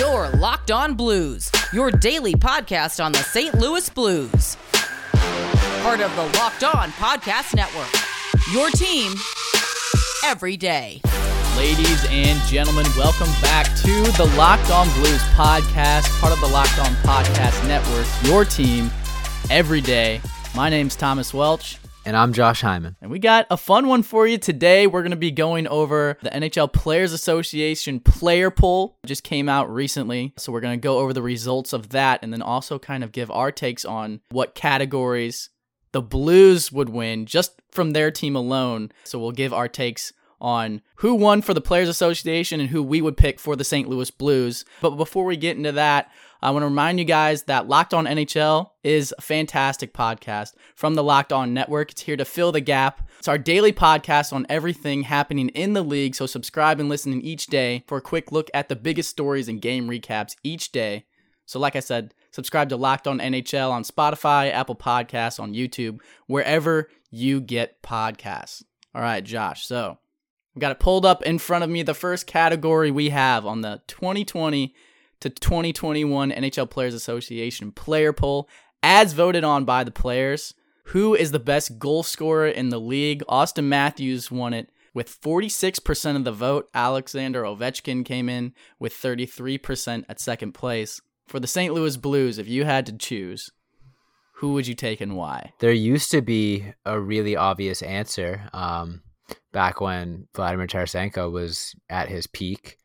Your Locked On Blues, your daily podcast on the St. Louis Blues. Part of the Locked On Podcast Network. Your team every day. Ladies and gentlemen, welcome back to the Locked On Blues podcast, part of the Locked On Podcast Network, your team every day. My name's Thomas Welch. And I'm Josh Hyman. And we got a fun one for you today. We're going to be going over the NHL Players Association player poll. It just came out recently. So we're going to go over the results of that and then also kind of give our takes on what categories the Blues would win just from their team alone. So we'll give our takes on who won for the Players Association and who we would pick for the St. Louis Blues. But before we get into that, I want to remind you guys that Locked On NHL is a fantastic podcast from the Locked On Network. It's here to fill the gap. It's our daily podcast on everything happening in the league. So subscribe and listen each day for a quick look at the biggest stories and game recaps each day. So, like I said, subscribe to Locked On NHL on Spotify, Apple Podcasts, on YouTube, wherever you get podcasts. All right, Josh. So, I've got it pulled up in front of me. The first category we have on the 2020 to 2021 NHL Players Association player poll, as voted on by the players. Who is the best goal scorer in the league? Auston Matthews won it with 46% of the vote. Alexander Ovechkin came in with 33% at second place. For the St. Louis Blues, if you had to choose, who would you take and why? There used to be a really obvious answer um, back when Vladimir Tarasenko was at his peak.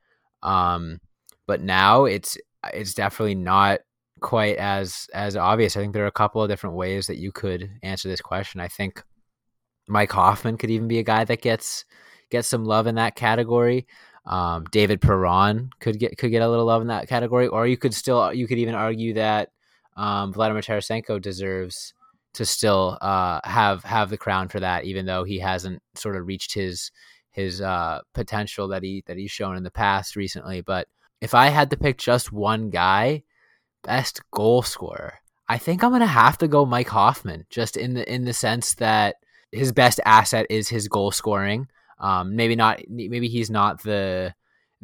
Um, but now it's it's definitely not quite as as obvious. I think there are a couple of different ways that you could answer this question. I think Mike Hoffman could even be a guy that gets gets some love in that category. Um, David Perron could get could get a little love in that category, or you could still you could even argue that um, Vladimir Tarasenko deserves to still uh, have have the crown for that, even though he hasn't sort of reached his his uh, potential that he that he's shown in the past recently. But if I had to pick just one guy, best goal scorer, I think I'm gonna have to go Mike Hoffman, just in the in the sense that his best asset is his goal scoring. Um, maybe not, maybe he's not the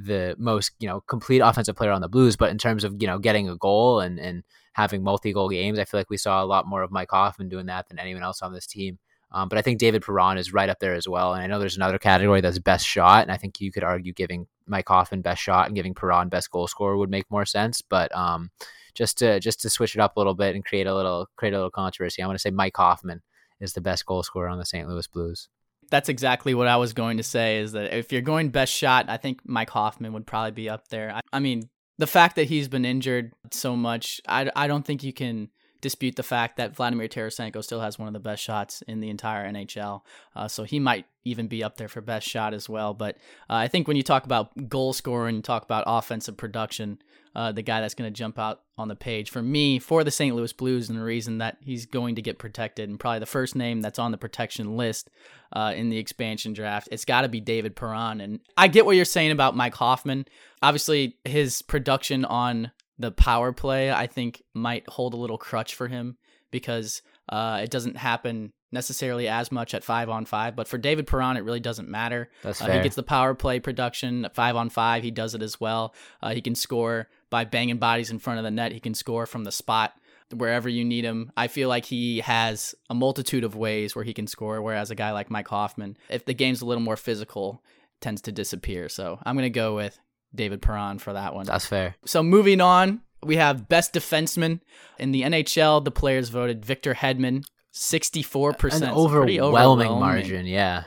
the most you know complete offensive player on the Blues, but in terms of you know getting a goal and and having multi goal games, I feel like we saw a lot more of Mike Hoffman doing that than anyone else on this team. Um, but I think David Perron is right up there as well. And I know there's another category that's best shot, and I think you could argue giving Mike Hoffman best shot and giving Perron best goal scorer would make more sense. But um, just to just to switch it up a little bit and create a little create a little controversy, I want to say Mike Hoffman is the best goal scorer on the St. Louis Blues. That's exactly what I was going to say. Is that if you're going best shot, I think Mike Hoffman would probably be up there. I, I mean, the fact that he's been injured so much, I, I don't think you can dispute the fact that Vladimir Tarasenko still has one of the best shots in the entire NHL. Uh, so he might even be up there for best shot as well. But uh, I think when you talk about goal scoring, talk about offensive production, uh, the guy that's going to jump out on the page for me for the St. Louis Blues, and the reason that he's going to get protected, and probably the first name that's on the protection list uh, in the expansion draft, it's got to be David Perron. And I get what you're saying about Mike Hoffman. Obviously, his production on the power play, I think, might hold a little crutch for him because uh, it doesn't happen necessarily as much at five on five. But for David Perron, it really doesn't matter. That's uh, fair. he gets the power play production at five on five. He does it as well. Uh, he can score by banging bodies in front of the net. He can score from the spot wherever you need him. I feel like he has a multitude of ways where he can score, whereas a guy like Mike Hoffman, if the game's a little more physical, tends to disappear. So I'm going to go with David Perron for that one. That's fair. So moving on, we have best defenseman in the NHL. The players voted Victor Hedman, sixty-four percent, An overwhelming, margin, yeah.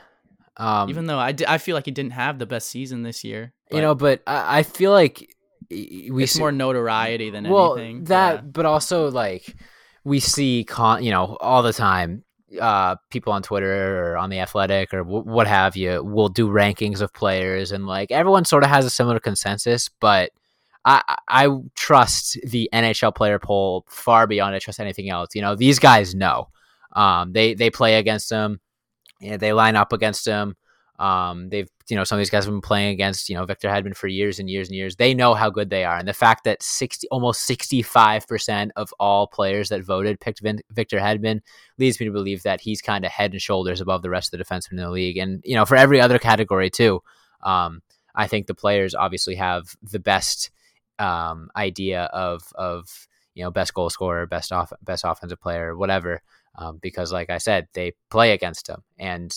Um, Even though I, d- I feel like he didn't have the best season this year. you know, but I, I feel like we it's see- more notoriety than well anything. that, Yeah. but also like we see con, you know, all the time. Uh, people on Twitter or on the Athletic or w- what have you will do rankings of players, and like everyone sort of has a similar consensus, but. I, I trust the NHL player poll far beyond I trust anything else. You know, these guys know. Um, they they play against and they line up against them. Um, they've you know some of these guys have been playing against you know Victor Hedman for years and years and years. They know how good they are, and the fact that sixty almost sixty five percent of all players that voted picked Vin- Victor Hedman leads me to believe that he's kind of head and shoulders above the rest of the defensemen in the league, and you know for every other category too. Um, I think the players obviously have the best um, idea of of you know best goal scorer, best off best offensive player, whatever. Um, because, like I said, they play against him, and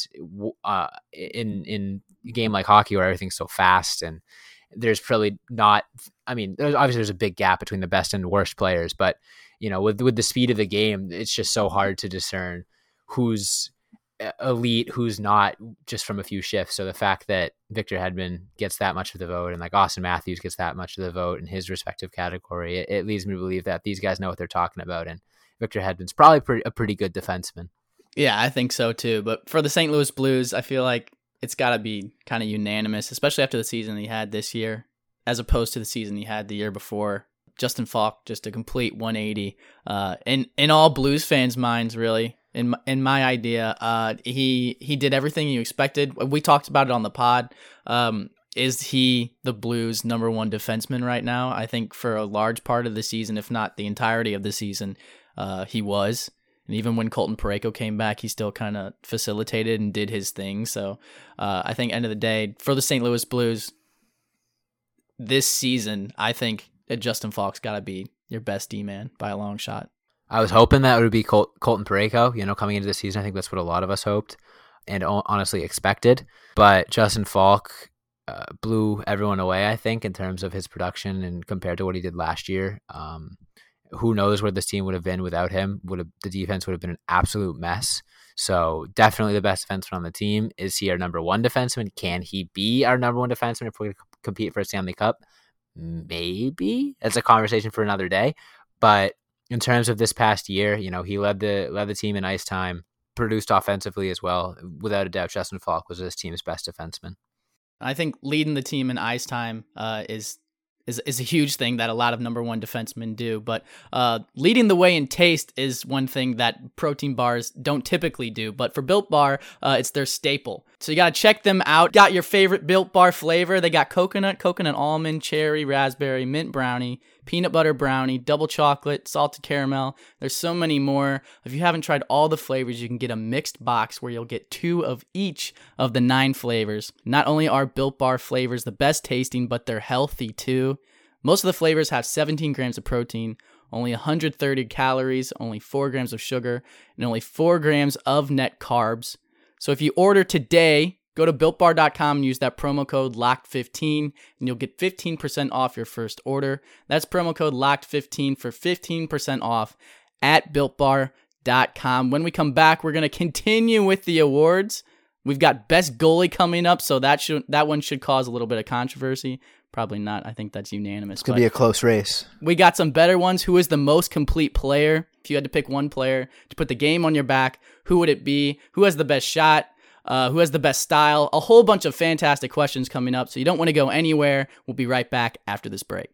uh, in in a game like hockey where everything's so fast and there's probably not. I mean, there's obviously there's a big gap between the best and worst players, but you know, with with the speed of the game, it's just so hard to discern who's elite, who's not, just from a few shifts. So the fact that Victor Hedman gets that much of the vote, and like Auston Matthews gets that much of the vote in his respective category, it, it leads me to believe that these guys know what they're talking about, and Victor Hedman's probably pretty, a pretty good defenseman. Yeah, I think so too. But for the St. Louis Blues, I feel like it's got to be kind of unanimous, especially after the season he had this year, as opposed to the season he had the year before. Justin Faulk, just a complete 180. Uh, in in all Blues fans' minds, really. In my, in my idea, uh, he he did everything you expected. We talked about it on the pod. Um, is he the Blues' number one defenseman right now? I think for a large part of the season, if not the entirety of the season, uh, he was. And even when Colton Parayko came back, he still kind of facilitated and did his thing. So uh, I think end of the day for the St. Louis Blues this season, I think Justin Faulk's got to be your best D man by a long shot. I was hoping that would be Col- Colton Parayko. You know, coming into the season, I think that's what a lot of us hoped and honestly expected. But Justin Faulk uh, blew everyone away. I think in terms of his production and compared to what he did last year. Um, who knows where this team would have been without him? Would have the defense would have been an absolute mess. So definitely the best defenseman on the team. Is he our number one defenseman? Can he be our number one defenseman if we compete for a Stanley Cup? Maybe that's a conversation for another day. But in terms of this past year, you know, he led the led the team in ice time, produced offensively as well. Without a doubt, Justin Faulk was this team's best defenseman. I think leading the team in ice time uh, is is, is a huge thing that a lot of number one defensemen do. But uh, leading the way in taste is one thing that protein bars don't typically do. But for Built Bar, uh, it's their staple. So you got to check them out. Got your favorite Built Bar flavor. They got coconut, coconut almond, cherry, raspberry, mint brownie, peanut butter brownie, double chocolate, salted caramel. There's so many more. If you haven't tried all the flavors, you can get a mixed box where you'll get two of each of the nine flavors. Not only are Built Bar flavors the best tasting, but they're healthy too. Most of the flavors have 17 grams of protein, only 130 calories, only 4 grams of sugar, and only 4 grams of net carbs. So if you order today, Go to builtbar.com and use that promo code LOCKED15 and you'll get 15% off your first order. That's promo code LOCKED15 for 15% off at builtbar.com. When we come back, we're going to continue with the awards. We've got best goalie coming up, so that should that one should cause a little bit of controversy. Probably not. I think that's unanimous. It's gonna be a close race. We got some better ones. Who is the most complete player? If you had to pick one player to put the game on your back, who would it be? Who has the best shot? Uh, who has the best style, a whole bunch of fantastic questions coming up. So you don't want to go anywhere. We'll be right back after this break.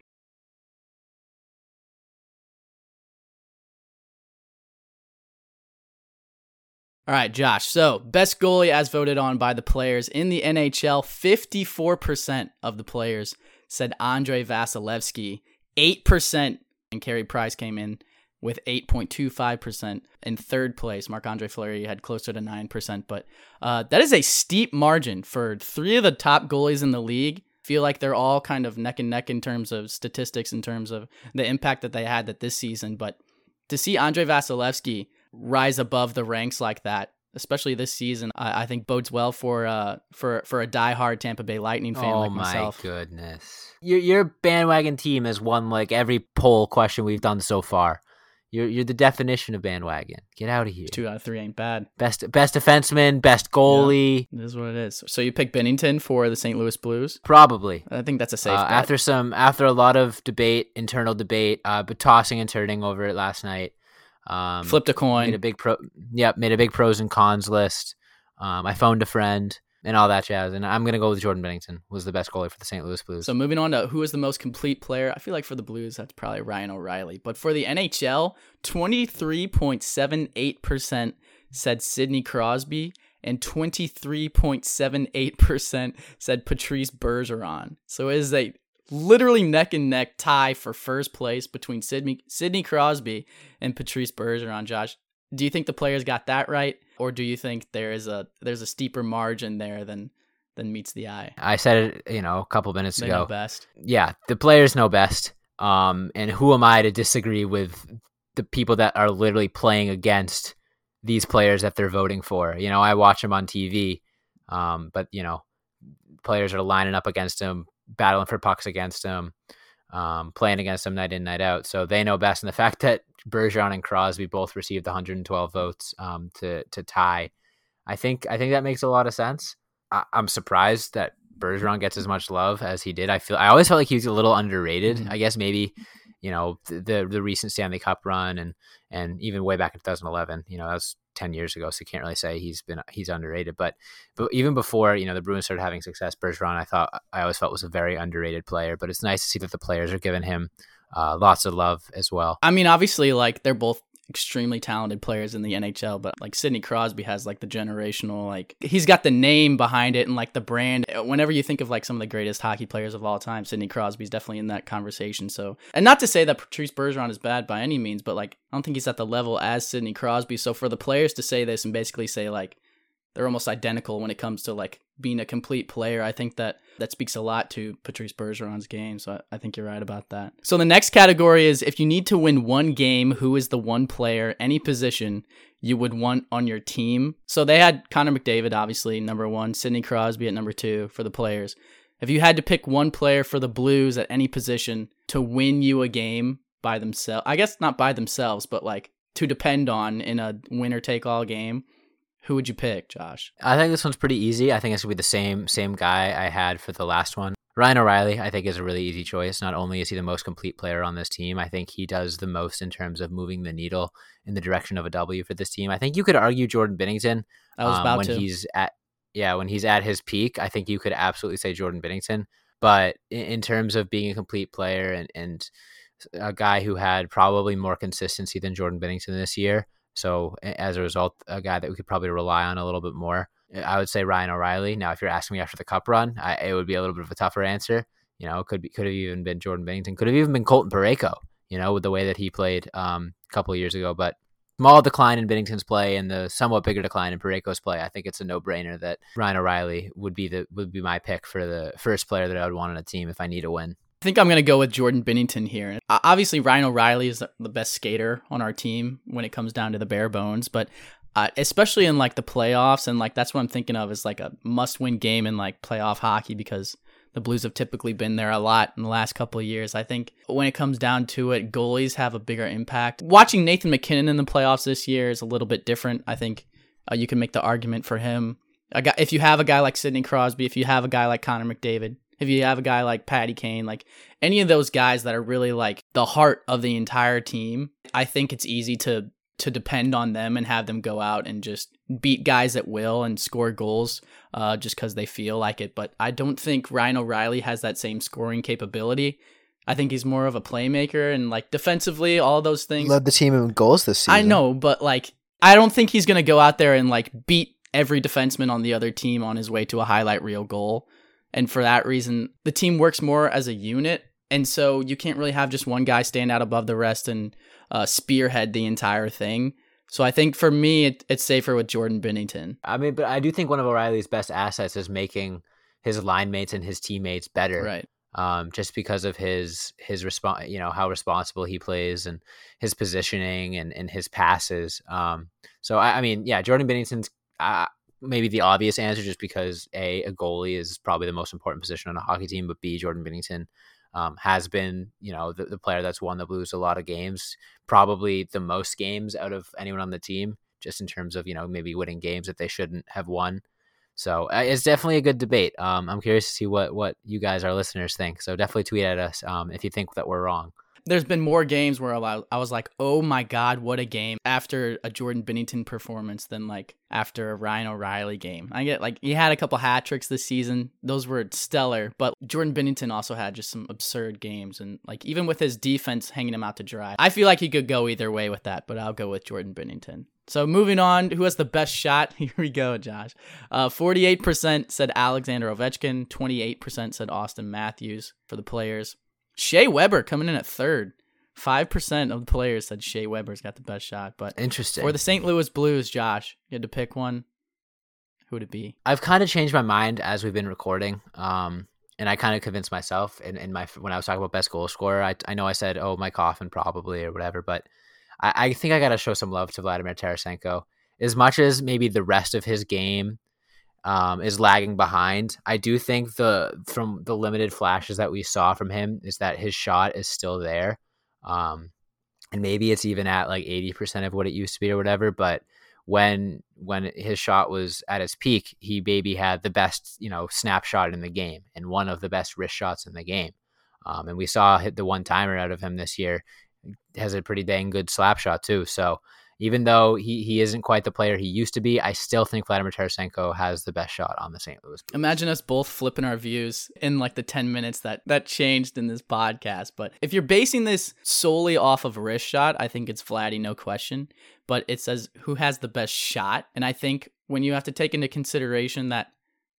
All right, Josh. So, best goalie as voted on by the players in the NHL, 54% of the players said Andrei Vasilevskiy. 8% and Carey Price came in with 8.25%. In third place, Marc Andre Fleury had closer to 9%. But uh, that is a steep margin for three of the top goalies in the league. Feel like they're all kind of neck and neck in terms of statistics, in terms of the impact that they had that this season. But to see Andre Vasilevskiy rise above the ranks like that, especially this season, I, I think bodes well for uh for for a diehard Tampa Bay Lightning fan oh like myself. Oh my goodness, your your bandwagon team has won like every poll question we've done so far. You're you're the definition of bandwagon. Get out of here. Two out of three ain't bad. Best best defenseman, best goalie. Yeah, is what it is. So you pick Binnington for the St. Louis Blues? Probably. I think that's a safe. Uh, after some after a lot of debate, internal debate, uh, but tossing and turning over it last night. Um, Flipped a coin. Made a big pro. Yep, made a big pros and cons list. Um, I phoned a friend and all that jazz. And I'm going to go with Jordan Binnington was the best goalie for the St. Louis Blues. So moving on to who is the most complete player, I feel like for the Blues that's probably Ryan O'Reilly. But for the NHL, 23.78% said Sidney Crosby and 23.78% said Patrice Bergeron. So it is a literally neck and neck tie for first place between Sidney Sidney Crosby and Patrice Bergeron. Josh, do you think the players got that right, or do you think there is a there's a steeper margin there than than meets the eye. I said it, you know, a couple minutes They ago. know best. yeah, the players know best. Um, and who am I to disagree with the people that are literally playing against these players that they're voting for? You know, I watch them on TV, um, but you know, players are lining up against them, battling for pucks against them, um, playing against them night in, night out. So they know best. And the fact that Bergeron and Crosby both received 112 votes um, to to tie, I think I think that makes a lot of sense. I, I'm surprised that Bergeron gets as much love as he did. I feel I always felt like he was a little underrated. Mhm. I guess maybe you know the, the the recent Stanley Cup run and and even way back in 2011. You know that was 10 years ago, so you can't really say he's been he's underrated. But but even before you know the Bruins started having success, Bergeron I thought I always felt was a very underrated player. But it's nice to see that the players are giving him uh, lots of love as well. I mean, obviously, like they're both extremely talented players in the NHL, but like Sidney Crosby has like the generational, like he's got the name behind it and like the brand. Whenever you think of like some of the greatest hockey players of all time, Sidney Crosby's definitely in that conversation. So, and not to say that Patrice Bergeron is bad by any means, but like I don't think he's at the level as Sidney Crosby. So for the players to say this and basically say like they're almost identical when it comes to like being a complete player. I think that that speaks a lot to Patrice Bergeron's game. So I, I think you're right about that. So the next category is if you need to win one game, who is the one player, any position you would want on your team? So they had Connor McDavid, obviously, number one, Sidney Crosby at number two for the players. If you had to pick one player for the Blues at any position to win you a game by themselves, I guess not by themselves, but like to depend on in a winner take all game, who would you pick, Josh? I think this one's pretty easy. I think it's gonna be the same same guy I had for the last one. Ryan O'Reilly, I think, is a really easy choice. Not only is he the most complete player on this team, I think he does the most in terms of moving the needle in the direction of a W for this team. I think you could argue Jordan Binnington I was um, about when to. he's at yeah when he's at his peak. I think you could absolutely say Jordan Binnington. But in, in terms of being a complete player and and a guy who had probably more consistency than Jordan Binnington this year, so as a result, a guy that we could probably rely on a little bit more. I would say Ryan O'Reilly. Now, if you're asking me after the Cup run, I, it would be a little bit of a tougher answer. You know, could be could have even been Jordan Binnington, could have even been Colton Parayko. You know, with the way that he played um, a couple of years ago, but small decline in Binnington's play and the somewhat bigger decline in Parayko's play. I think it's a no brainer that Ryan O'Reilly would be the would be my pick for the first player that I would want on a team if I need a win. Think I'm going to go with Jordan Binnington here. Obviously, Ryan O'Reilly is the best skater on our team when it comes down to the bare bones, but uh, especially in like the playoffs and like that's what I'm thinking of is like a must-win game in like playoff hockey because the Blues have typically been there a lot in the last couple of years. I think when it comes down to it, goalies have a bigger impact. Watching Nathan MacKinnon in the playoffs this year is a little bit different. I think uh, you can make the argument for him. Guy, if you have a guy like Sidney Crosby, if you have a guy like Connor McDavid, if you have a guy like Patty Kane, like any of those guys that are really like the heart of the entire team, I think it's easy to to depend on them and have them go out and just beat guys at will and score goals uh, just because they feel like it. But I don't think Ryan O'Reilly has that same scoring capability. I think he's more of a playmaker and like defensively, all those things. Led the team in goals this season. I know, but like I don't think he's gonna go out there and like beat every defenseman on the other team on his way to a highlight reel goal. And for that reason, the team works more as a unit. And so you can't really have just one guy stand out above the rest and uh, spearhead the entire thing. So I think for me, it, it's safer with Jordan Binnington. I mean, but I do think one of O'Reilly's best assets is making his line mates and his teammates better. Right. um, just because of his his response, you know, how responsible he plays and his positioning and, and his passes. Um, so I, I mean, yeah, Jordan Binnington's. uh, maybe the obvious answer, just because a a goalie is probably the most important position on a hockey team, but b Jordan Binnington. Um, has been, you know, the, the player that's won the Blues a lot of games, probably the most games out of anyone on the team, just in terms of, you know, maybe winning games that they shouldn't have won. So uh, it's definitely a good debate. Um, I'm curious to see what what you guys, our listeners, think. So definitely tweet at us um, if you think that we're wrong. There's been more games where I was like, oh my God, what a game after a Jordan Binnington performance than like after a Ryan O'Reilly game. I get like, he had a couple hat tricks this season. Those were stellar. But Jordan Binnington also had just some absurd games. And like, even with his defense hanging him out to dry, I feel like he could go either way with that, but I'll go with Jordan Binnington. So moving on, who has the best shot? Here we go, Josh. Uh, 48% said Alexander Ovechkin. 28% said Auston Matthews for the players. Shea Weber coming in at third. 5% of the players said Shea Weber's got the best shot. But Interesting. for the St. Louis Blues, Josh, you had to pick one. who would it be? I've kind of changed my mind as we've been recording. Um, and I kind of convinced myself in, in my when I was talking about best goal scorer. I, I know I said, oh, Mike Hoffman probably or whatever, but I, I think I got to show some love to Vladimir Tarasenko. As much as maybe the rest of his game um, is lagging behind, I do think the from the limited flashes that we saw from him is that his shot is still there. Um, and maybe it's even at like 80% of what it used to be or whatever, but when when his shot was at its peak, he maybe had the best, you know, snapshot in the game and one of the best wrist shots in the game. Um, and we saw hit the one timer out of him this year. Has a pretty dang good slap shot too. So even though he, he isn't quite the player he used to be, I still think Vladimir Tarasenko has the best shot on the St. Louis. Blues. Imagine us both flipping our views in like the 10 minutes that that changed in this podcast. But if you're basing this solely off of wrist shot, I think it's Vladdy, no question. But it says who has the best shot. And I think when you have to take into consideration that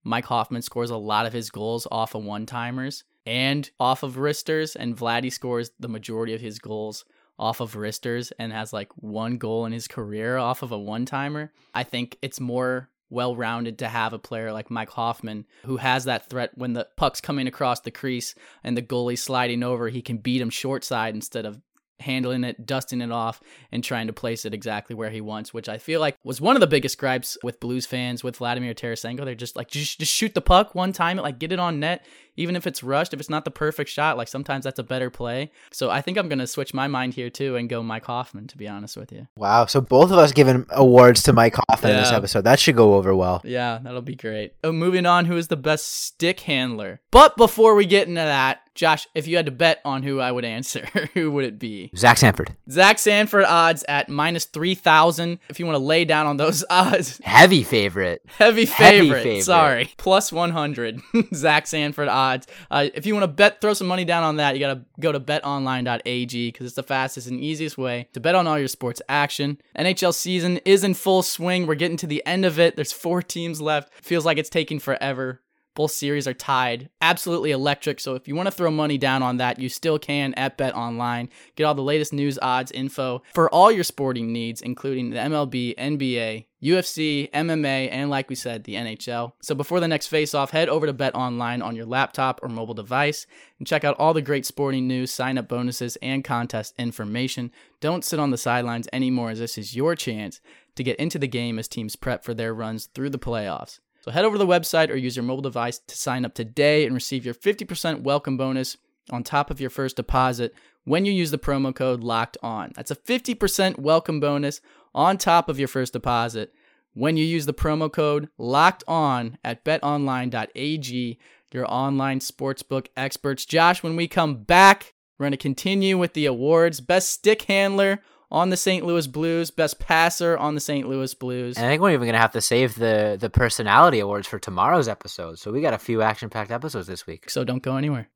Mike Hoffman scores a lot of his goals off of one timers and off of wristers, and Vladdy scores the majority of his goals off of wristers and has like one goal in his career off of a one timer. I think it's more well rounded to have a player like Mike Hoffman who has that threat when the puck's coming across the crease and the goalie sliding over, he can beat him short side instead of handling it, dusting it off, and trying to place it exactly where he wants, which I feel like was one of the biggest gripes with Blues fans with Vladimir Tarasenko. They're just like, just, just shoot the puck one time, like get it on net, even if it's rushed, if it's not the perfect shot, like sometimes that's a better play. So I think I'm going to switch my mind here too and go Mike Hoffman, to be honest with you. Wow. So both of us giving awards to Mike Hoffman in this episode. That should go over well. Yeah, that'll be great. Oh, moving on, who is the best stick handler? But before we get into that, Josh, if you had to bet on who I would answer, who would it be? Zach Sanford, Zach Sanford odds at minus 3,000. If you want to lay down on those odds, heavy favorite. heavy Heavy favorite. favorite. Sorry. Plus 100. Zach Sanford odds. Uh, if you want to bet, throw some money down on that, you got to go to betonline.ag because it's the fastest and easiest way to bet on all your sports action. NHL season is in full swing. We're getting to the end of it. There's four teams left. Feels like it's taking forever. Both series are tied. Absolutely electric. So if you want to throw money down on that, you still can at Bet Online. Get all the latest news, odds, info for all your sporting needs, including the MLB, NBA, UFC, MMA, and like we said, the NHL. So before the next face off, head over to Bet Online on your laptop or mobile device and check out all the great sporting news, sign up bonuses, and contest information. Don't sit on the sidelines anymore, as this is your chance to get into the game as teams prep for their runs through the playoffs. So head over to the website or use your mobile device to sign up today and receive your 50% welcome bonus on top of your first deposit when you use the promo code locked on. That's a 50% welcome bonus on top of your first deposit when you use the promo code locked on at betonline.ag, your online sportsbook experts. Josh, when we come back, we're going to continue with the awards. Best stick handler on the St. Louis Blues, best passer on the St. Louis Blues. And I think we're even gonna have to save the the personality awards for tomorrow's episode. So we got a few action packed episodes this week. so don't go anywhere.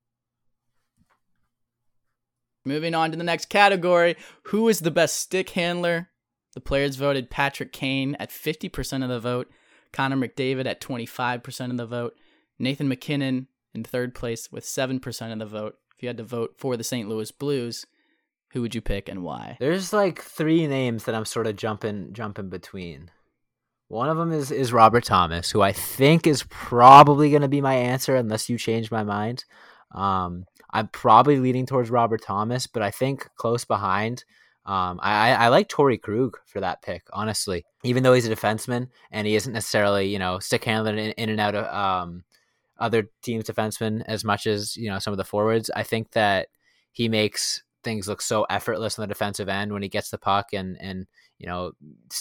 Moving on to the next category Who is the best stick handler? The players voted Patrick Kane at 50% of the vote, Connor McDavid at 25% of the vote, Nathan MacKinnon in third place with 7% of the vote. If you had to vote for the St. Louis Blues, who would you pick and why? There's like three names that I'm sort of jumping jumping between. One of them is is Robert Thomas, who I think is probably going to be my answer unless you change my mind. Um, I'm probably leaning towards Robert Thomas, but I think close behind. Um, I, I like Torey Krug for that pick, honestly. Even though he's a defenseman and he isn't necessarily you know stick handling in, in and out of um, other teams' defensemen as much as you know some of the forwards, I think that he makes things look so effortless on the defensive end when he gets the puck and and you know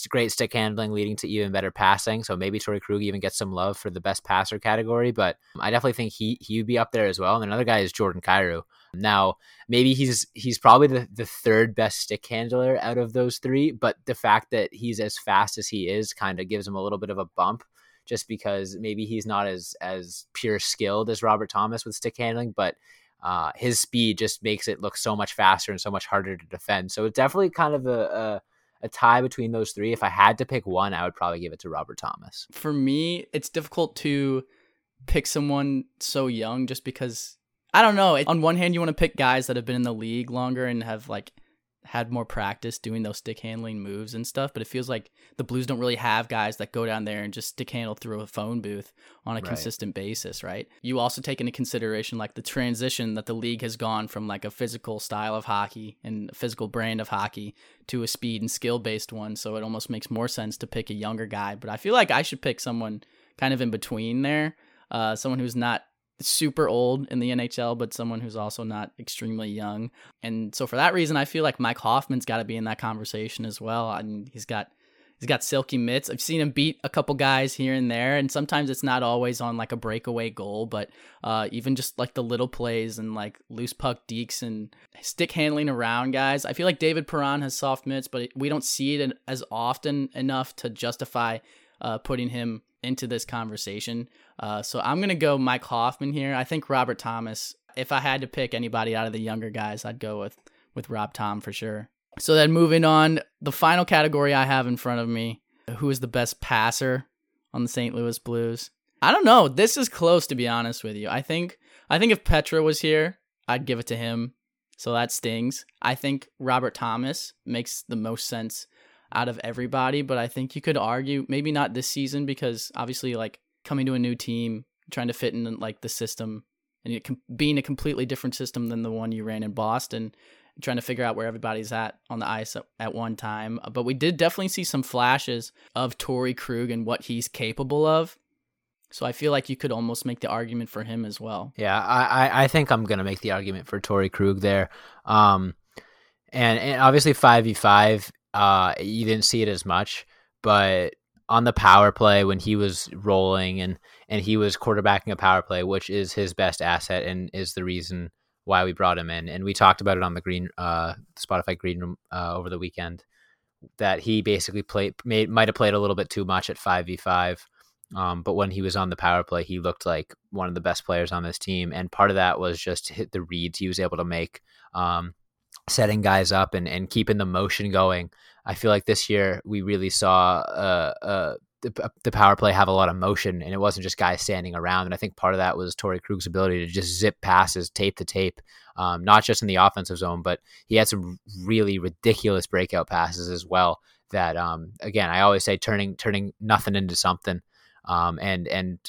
great stick handling leading to even better passing. So maybe Torey Krug even gets some love for the best passer category, but I definitely think he he would be up there as well. And another guy is Jordan Kyrou. Now maybe he's he's probably the, the third best stick handler out of those three, but the fact that he's as fast as he is kind of gives him a little bit of a bump just because maybe he's not as as pure skilled as Robert Thomas with stick handling, but uh, his speed just makes it look so much faster and so much harder to defend. So it's definitely kind of a, a a tie between those three. If I had to pick one, I would probably give it to Robert Thomas. For me, it's difficult to pick someone so young just because I don't know. On one hand, you want to pick guys that have been in the league longer and have like had more practice doing those stick handling moves and stuff, but it feels like the Blues don't really have guys that go down there and just stick handle through a phone booth on a Right. consistent basis, right? You also take into consideration like the transition that the league has gone from like a physical style of hockey and a physical brand of hockey to a speed and skill based one, so it almost makes more sense to pick a younger guy, but I feel like I should pick someone kind of in between there, uh someone who's not super old in the NHL, but someone who's also not extremely young. And so for that reason, I feel like Mike Hoffman's got to be in that conversation as well. I mean, he's got he's got silky mitts. I've seen him beat a couple guys here and there, and sometimes it's not always on like a breakaway goal, but uh, even just like the little plays and like loose puck dekes and stick handling around guys. I feel like David Perron has soft mitts, but we don't see it as often enough to justify uh, putting him into this conversation. Uh, so I'm gonna go Mike Hoffman here. I think Robert Thomas. If I had to pick anybody out of the younger guys, I'd go with with Rob Tom for sure. So then moving on, the final category I have in front of me: who is the best passer on the St. Louis Blues? I don't know. This is close to be honest with you. I think I think if Petro was here, I'd give it to him. So that stings. I think Robert Thomas makes the most sense out of everybody, but I think you could argue maybe not this season because obviously like coming to a new team, trying to fit in like the system and it com- being a completely different system than the one you ran in Boston, trying to figure out where everybody's at on the ice at, at one time. But we did definitely see some flashes of Torey Krug and what he's capable of. So I feel like you could almost make the argument for him as well. Yeah, I, I, think I'm gonna make the argument for Torey Krug there. Um, and and obviously five v five, uh, you didn't see it as much, but on the power play when he was rolling and and he was quarterbacking a power play, which is his best asset and is the reason why we brought him in. And we talked about it on the green, uh, Spotify green room uh, over the weekend that he basically played made might have played a little bit too much at five v five. Um, but when he was on the power play, he looked like one of the best players on this team. And part of that was just hit the reads he was able to make, um, setting guys up and, and keeping the motion going. I feel like this year we really saw uh, uh, the, the power play have a lot of motion, and it wasn't just guys standing around. And I think part of that was Torey Krug's ability to just zip passes tape to tape, um, not just in the offensive zone, but he had some really ridiculous breakout passes as well. That um, again, I always say turning turning nothing into something. Um, and and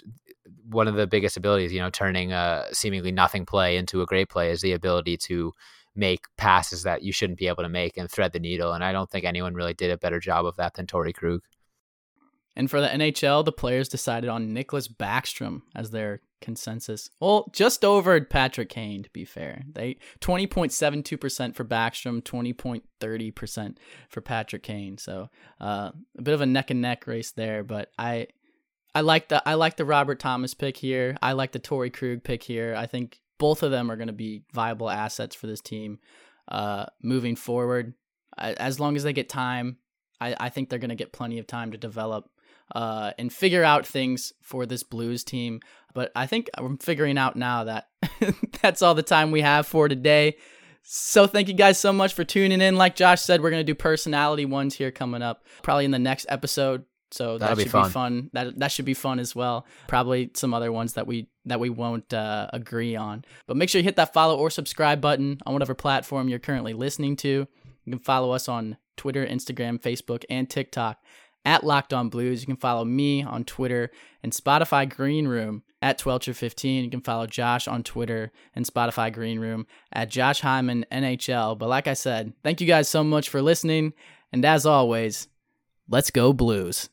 one of the biggest abilities, you know, turning a seemingly nothing play into a great play is the ability to make passes that you shouldn't be able to make and thread the needle. And I don't think anyone really did a better job of that than Torey Krug. And for the NHL, the players decided on Nicklas Backstrom as their consensus. Well, just over Patrick Kane, to be fair. They 20.72% for Backstrom, 20.30% for Patrick Kane. So uh, a bit of a neck and neck race there, but I I like the I like the Robert Thomas pick here. I like the Torey Krug pick here. I think both of them are going to be viable assets for this team uh, moving forward. As long as they get time, I, I think they're going to get plenty of time to develop uh, and figure out things for this Blues team. But I think I'm figuring out now that that's all the time we have for today. So thank you guys so much for tuning in. Like Josh said, we're gonna do personality ones here coming up, probably in the next episode. So that That'll be should fun. be fun. That that should be fun as well. Probably some other ones that we that we won't uh, agree on. But make sure you hit that follow or subscribe button on whatever platform you're currently listening to. You can follow us on Twitter, Instagram, Facebook, and TikTok at Locked On Blues. You can follow me on Twitter and Spotify Green Room at Twelcher15. You can follow Josh on Twitter and Spotify Green Room at Josh Hyman NHL. But like I said, thank you guys so much for listening. And as always, let's go Blues.